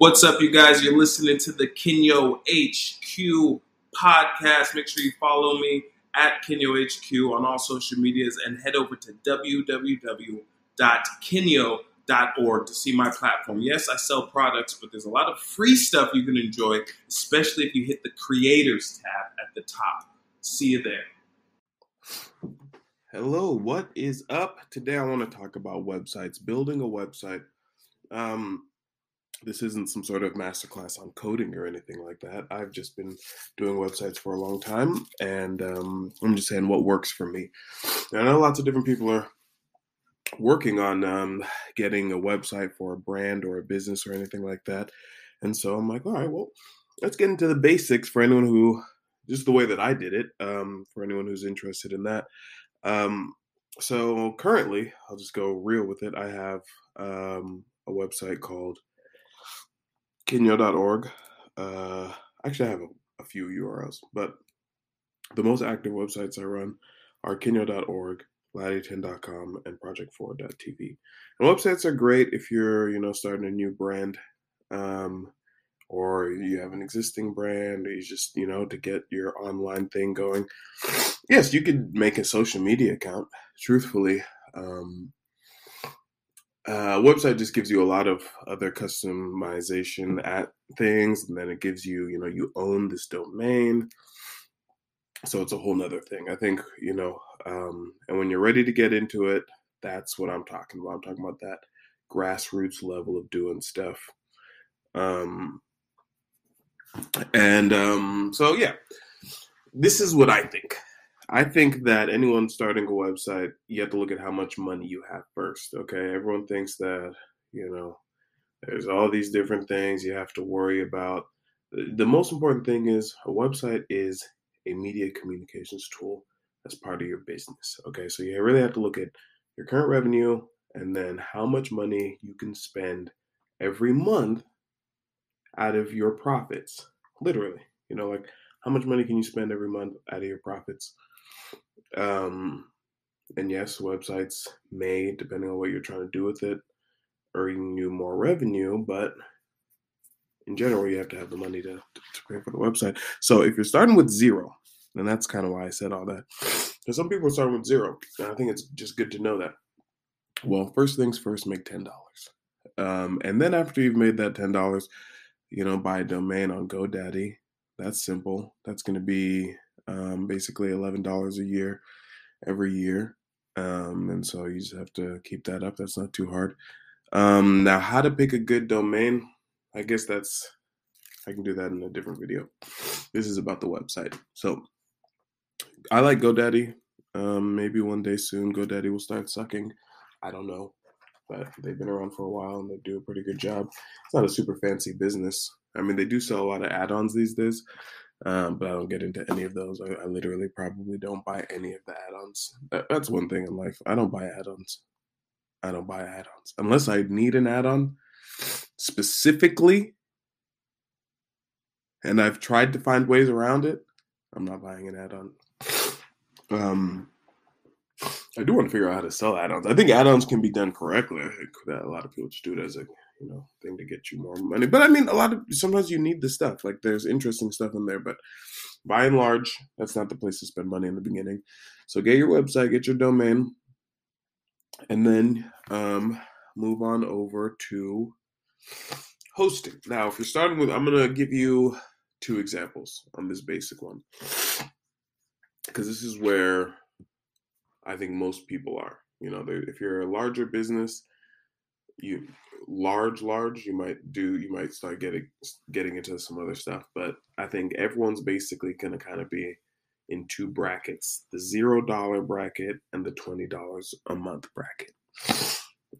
What's up, you guys? You're listening to the Kenyo HQ podcast. Make sure you follow me at Kenyo HQ on all social medias and head over to www.kenyo.org to see my platform. Yes, I sell products, but there's a lot of free stuff you can enjoy, especially if you hit the creators tab at the top. See you there. Hello, what is up? Today I want to talk about websites, building a website. Um, this isn't some sort of masterclass on coding or anything like that. I've just been doing websites for a long time, and um, I'm just saying what works for me. And I know lots of different people are working on um, getting a website for a brand or a business or anything like that. And so I'm like, all right, well, let's get into the basics for anyone who, just the way that I did it, um, for anyone who's interested in that. Um, so currently, I'll just go real with it. I have um, a website called Kenyo.org. Uh, actually, I have a, a, few URLs, but the most active websites I run are Kenyo.org, Laddie10.com, and Project4.tv. And websites are great if you're, you know, starting a new brand, um, or you have an existing brand, or you just, you know, to get your online thing going. Yes, you could make a social media account. Truthfully, um, uh, website just gives you a lot of other customization at things, and then it gives you, you know, you own this domain. So it's a whole nother thing. I think, you know, um, and when you're ready to get into it, that's what I'm talking about. I'm talking about that grassroots level of doing stuff. Um, and um, so, yeah, this is what I think. I think that anyone starting a website, you have to look at how much money you have first. Okay. Everyone thinks that, you know, there's all these different things you have to worry about. The most important thing is a website is a media communications tool as part of your business. Okay. So you really have to look at your current revenue and then how much money you can spend every month out of your profits. Literally, you know, like how much money can you spend every month out of your profits? Um, and yes, websites may, depending on what you're trying to do with it, earn you more revenue, but in general, you have to have the money to, to pay for the website. So if you're starting with zero, and that's kind of why I said all that, because some people are starting with zero, and I think it's just good to know that. Well, first things first, make ten dollars, um, and then after you've made that ten dollars, you know, buy a domain on GoDaddy. That's simple. That's going to be um, basically eleven dollars a year every year, um, and so you just have to keep that up. That's not too hard. Um, now, how to pick a good domain? I guess that's I can do that in a different video. This is about the website. So I like GoDaddy. Um, maybe one day soon GoDaddy will start sucking. I don't know, but they've been around for a while and they do a pretty good job. It's not a super fancy business. I mean, they do sell a lot of add-ons these days, um, but I don't get into any of those. I, I, literally probably don't buy any of the add-ons. That, that's one thing in life. I don't buy add-ons. I don't buy add-ons unless I need an add-on specifically, and I've tried to find ways around it. I'm not buying an add-on. Um, I do want to figure out how to sell add-ons. I think add-ons can be done correctly. I think that a lot of people just do it as a you know thing to get you more money. But I mean, a lot of sometimes you need the stuff. Like there's interesting stuff in there, but by and large, that's not the place to spend money in the beginning. So get your website, get your domain, and then um, move on over to hosting. Now, if you're starting with, I'm gonna give you two examples on this basic one because this is where I think most people are. You know, if you're a larger business, you large large you might do you might start getting getting into some other stuff but i think everyone's basically going to kind of be in two brackets the zero dollar bracket and the twenty dollars a month bracket.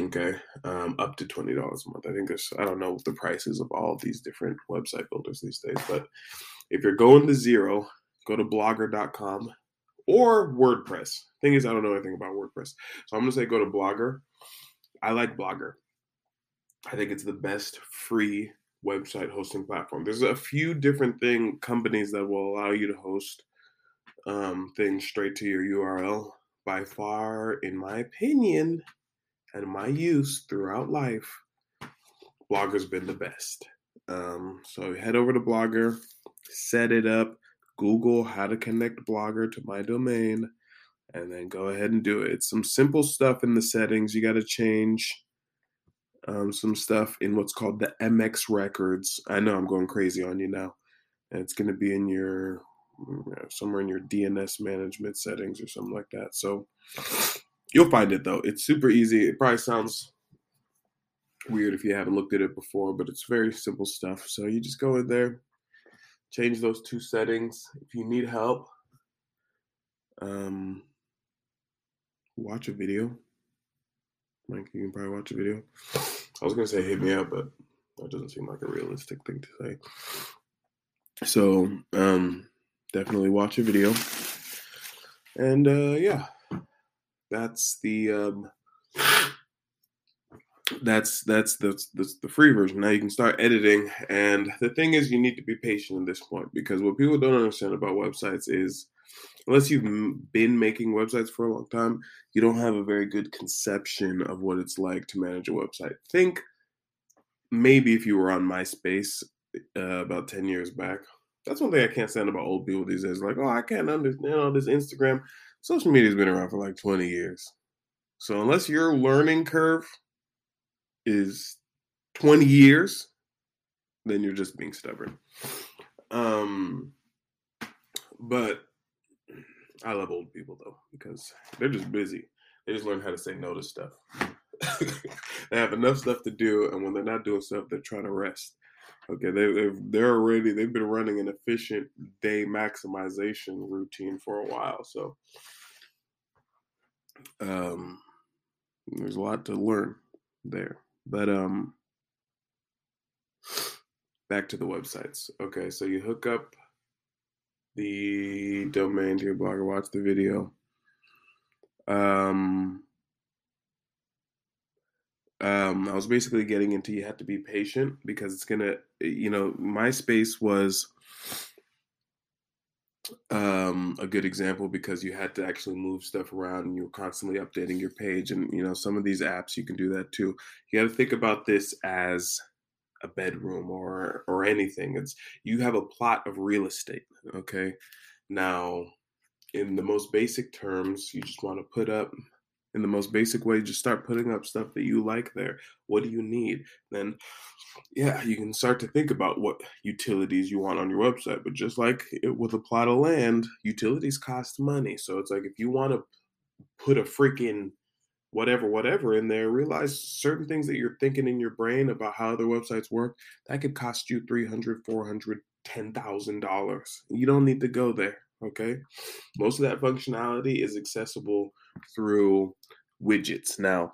Okay um, up to twenty dollars a month. I think there's i don't know the prices of all of these different website builders these days but if you're going to zero go to blogger.com or wordpress. Thing is i don't know anything about wordpress so i'm going to say go to blogger. I like blogger I think it's the best free website hosting platform. There's a few different thing companies that will allow you to host um, things straight to your URL. By far, in my opinion, and my use throughout life, Blogger's been the best. Um, so head over to Blogger, set it up, Google how to connect Blogger to my domain, and then go ahead and do it. It's some simple stuff in the settings. You got to change um, some stuff in what's called the MX records. I know I'm going crazy on you now. And it's going to be in your somewhere in your DNS management settings or something like that. So you'll find it though. It's super easy. It probably sounds weird if you haven't looked at it before, but it's very simple stuff. So you just go in there, change those two settings. If you need help, um, watch a video. Like you can probably watch a video. I was gonna say hit me up, but that doesn't seem like a realistic thing to say. So um, definitely watch a video. And uh, yeah, that's the um, that's that's the the free version. Now you can start editing, and the thing is, you need to be patient at this point because what people don't understand about websites is, unless you've been making websites for a long time, you don't have a very good conception of what it's like to manage a website. Think maybe if you were on MySpace uh, about ten years back. That's one thing I can't stand about old people these days. Like, oh, I can't understand all this Instagram. Social media's been around for like twenty years. So unless your learning curve is 20 years, then you're just being stubborn. Um, but I love old people though because they're just busy. They just learn how to say no to stuff. they have enough stuff to do, and when they're not doing stuff, they're trying to rest. Okay, they they're, they're already they've been running an efficient day maximization routine for a while, so um, there's a lot to learn there. But um back to the websites. Okay, so you hook up the domain to your blogger, watch the video. Um um, I was basically getting into you have to be patient because it's gonna, you know, MySpace was um, a good example because you had to actually move stuff around and you were constantly updating your page. And, you know, some of these apps, you can do that too. You got to think about this as a bedroom or, or anything. It's, you have a plot of real estate. Okay. Now, in the most basic terms, you just want to put up in the most basic way just start putting up stuff that you like there what do you need then yeah you can start to think about what utilities you want on your website but just like it, with a plot of land utilities cost money so it's like if you want to put a freaking whatever whatever in there realize certain things that you're thinking in your brain about how other websites work that could cost you 300 400 $10000 you don't need to go there okay most of that functionality is accessible through widgets. Now,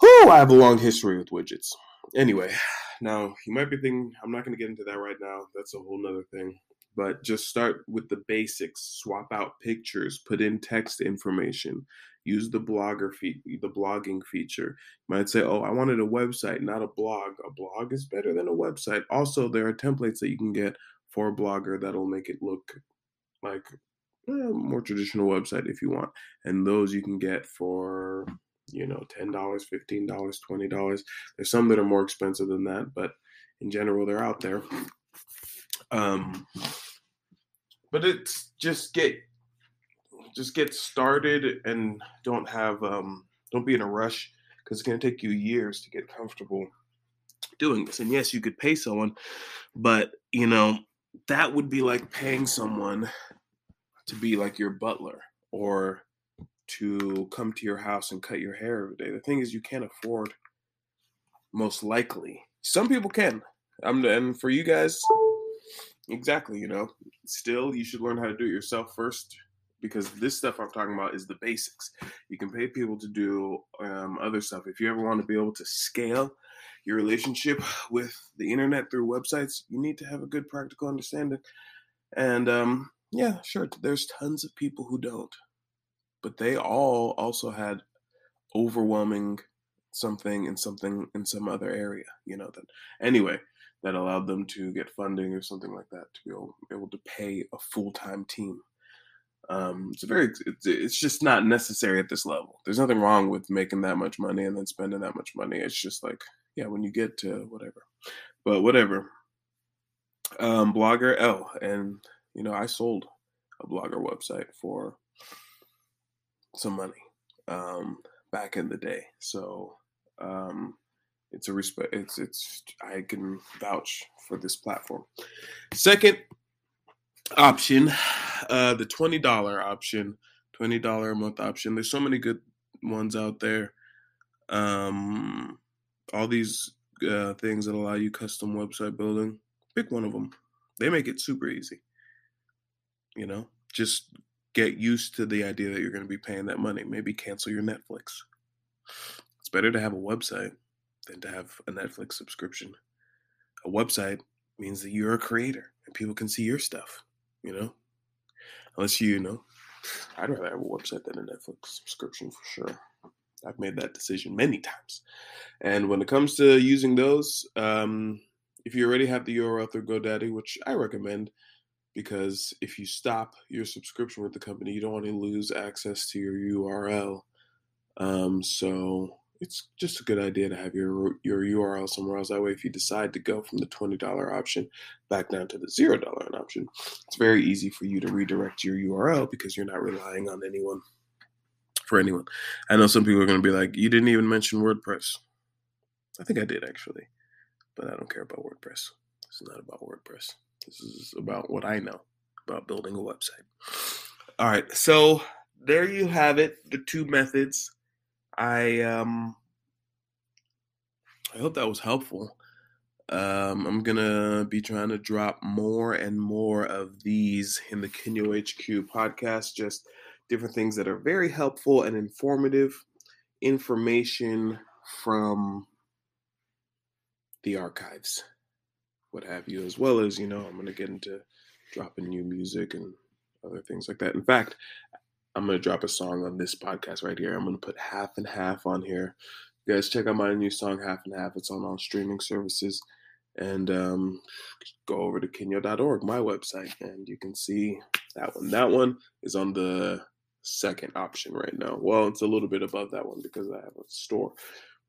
whew, I have a long history with widgets. Anyway, now you might be thinking, I'm not going to get into that right now. That's a whole nother thing. But just start with the basics. Swap out pictures, put in text information, use the blogger feed, the blogging feature. You might say, "Oh, I wanted a website, not a blog." A blog is better than a website. Also, there are templates that you can get for a blogger that'll make it look like a more traditional website if you want. And those you can get for, you know, $10, $15, $20. There's some that are more expensive than that, but in general, they're out there. Um, but it's just get just get started and don't have um, don't be in a rush because it's going to take you years to get comfortable doing this. And yes, you could pay someone, but you know that would be like paying someone to be like your butler or to come to your house and cut your hair every day. The thing is, you can't afford, most likely. Some people can. I'm, and for you guys, exactly, you know, still, you should learn how to do it yourself first because this stuff I'm talking about is the basics. You can pay people to do um, other stuff. If you ever want to be able to scale your relationship with the internet through websites, you need to have a good practical understanding. And um, yeah, sure. There's tons of people who don't, but they all also had overwhelming something in something in some other area. You know that anyway that allowed them to get funding or something like that to be able, able to pay a full time team. Um, it's very it's, it's just not necessary at this level. There's nothing wrong with making that much money and then spending that much money. It's just like yeah, when you get to whatever. but whatever. Um, Blogger L, and you know I sold a Blogger website for some money um, back in the day, so um, it's a respect. It's it's I can vouch for this platform. Second option, uh, the twenty dollar option, twenty dollar a month option. There's so many good ones out there. Um, all these uh, things that allow you custom website building. Pick one of them. They make it super easy. You know, just get used to the idea that you're going to be paying that money. Maybe cancel your Netflix. It's better to have a website than to have a Netflix subscription. A website means that you're a creator and people can see your stuff, you know? Unless you, you know, I'd rather have a website than a Netflix subscription for sure. I've made that decision many times. And when it comes to using those, um, if you already have the URL through GoDaddy, which I recommend, because if you stop your subscription with the company, you don't want to lose access to your URL. Um, so it's just a good idea to have your your URL somewhere else. That way, if you decide to go from the twenty dollar option back down to the zero dollar option, it's very easy for you to redirect your URL because you're not relying on anyone for anyone. I know some people are going to be like, "You didn't even mention WordPress." I think I did actually, but I don't care about WordPress. It's not about WordPress. This is about what I know about building a website. All right, so there you have it. The two methods I um I hope that was helpful. Um, I'm gonna be trying to drop more and more of these in the Kenyo HQ podcast. Just different things that are very helpful and informative information from the archives, what have you, as well as you know, I'm gonna get into dropping new music and other things like that. In fact, I'm gonna drop a song on this podcast right here. I'm gonna put half and half on here. You guys check out my new song half and half. It's on all streaming services. And um, go over to kenyo.org, my website, and you can see that one. That one is on the second option right now. Well, it's a little bit above that one because I have a store.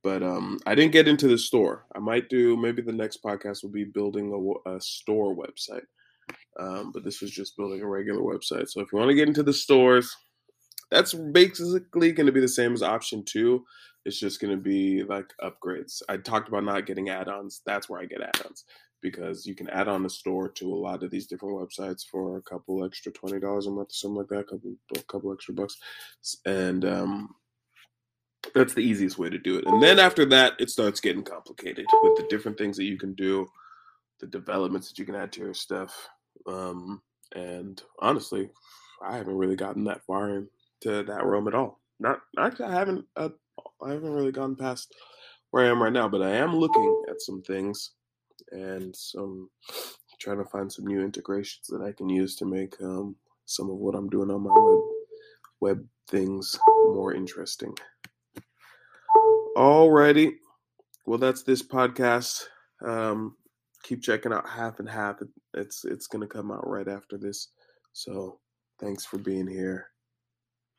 But um, I didn't get into the store. I might do maybe the next podcast will be building a, a store website. Um, but this was just building a regular website. So if you want to get into the stores, that's basically going to be the same as option two. It's just going to be like upgrades. I talked about not getting add ons. That's where I get add ons because you can add on the store to a lot of these different websites for a couple extra $20 a month or something like that, a couple, a couple extra bucks. And um, that's the easiest way to do it. And then after that, it starts getting complicated with the different things that you can do, the developments that you can add to your stuff. Um, and honestly, I haven't really gotten that far in to that realm at all. Not actually, I haven't. Uh, I haven't really gone past where I am right now, but I am looking at some things and some trying to find some new integrations that I can use to make um, some of what I'm doing on my web web things more interesting. Alrighty, well that's this podcast. Um, keep checking out half and half. It's it's gonna come out right after this. So thanks for being here.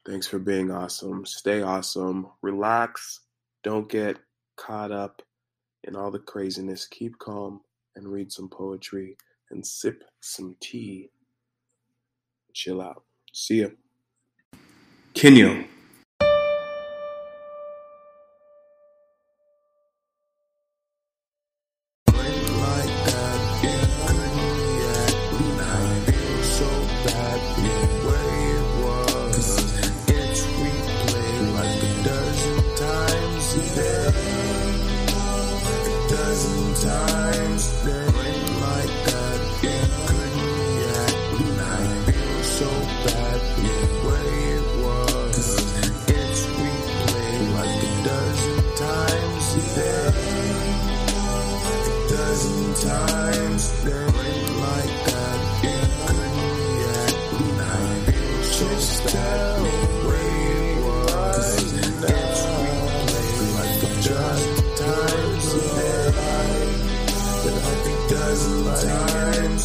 Thanks for being awesome. Stay awesome. Relax. Don't get caught up in all the craziness. Keep calm and read some poetry and sip some tea. Chill out. See ya. Kenyo.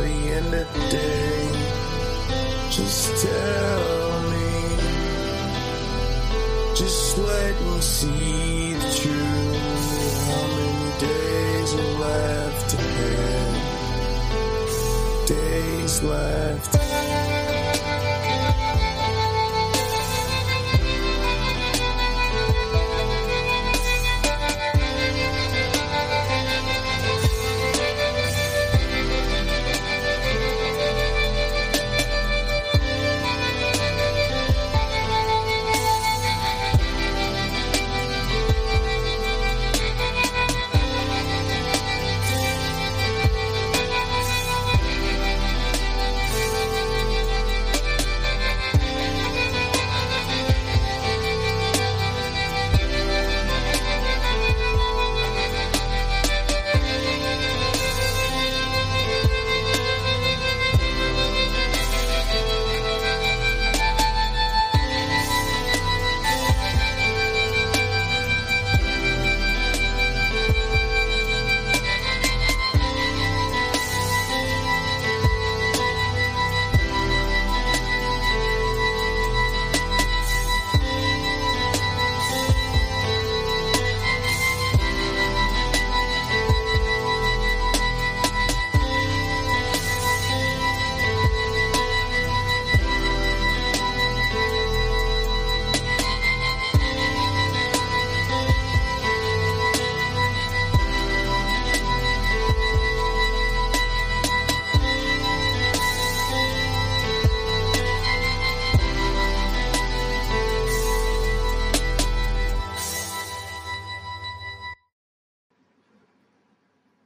the end of the day. Just tell me, just let me see the truth. How many days are left ahead? Days left.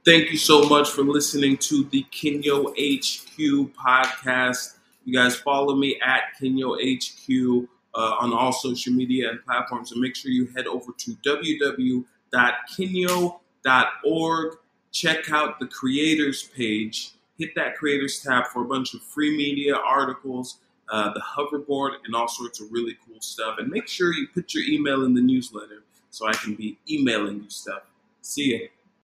Thank you so much for listening to the Kenyo HQ podcast. You guys follow me at Kenyo HQ uh, on all social media and platforms, and make sure you head over to www.kenyo.org. Check out the creators page. Hit that creators tab for a bunch of free media articles, uh, the hoverboard, and all sorts of really cool stuff. And make sure you put your email in the newsletter so I can be emailing you stuff. See ya.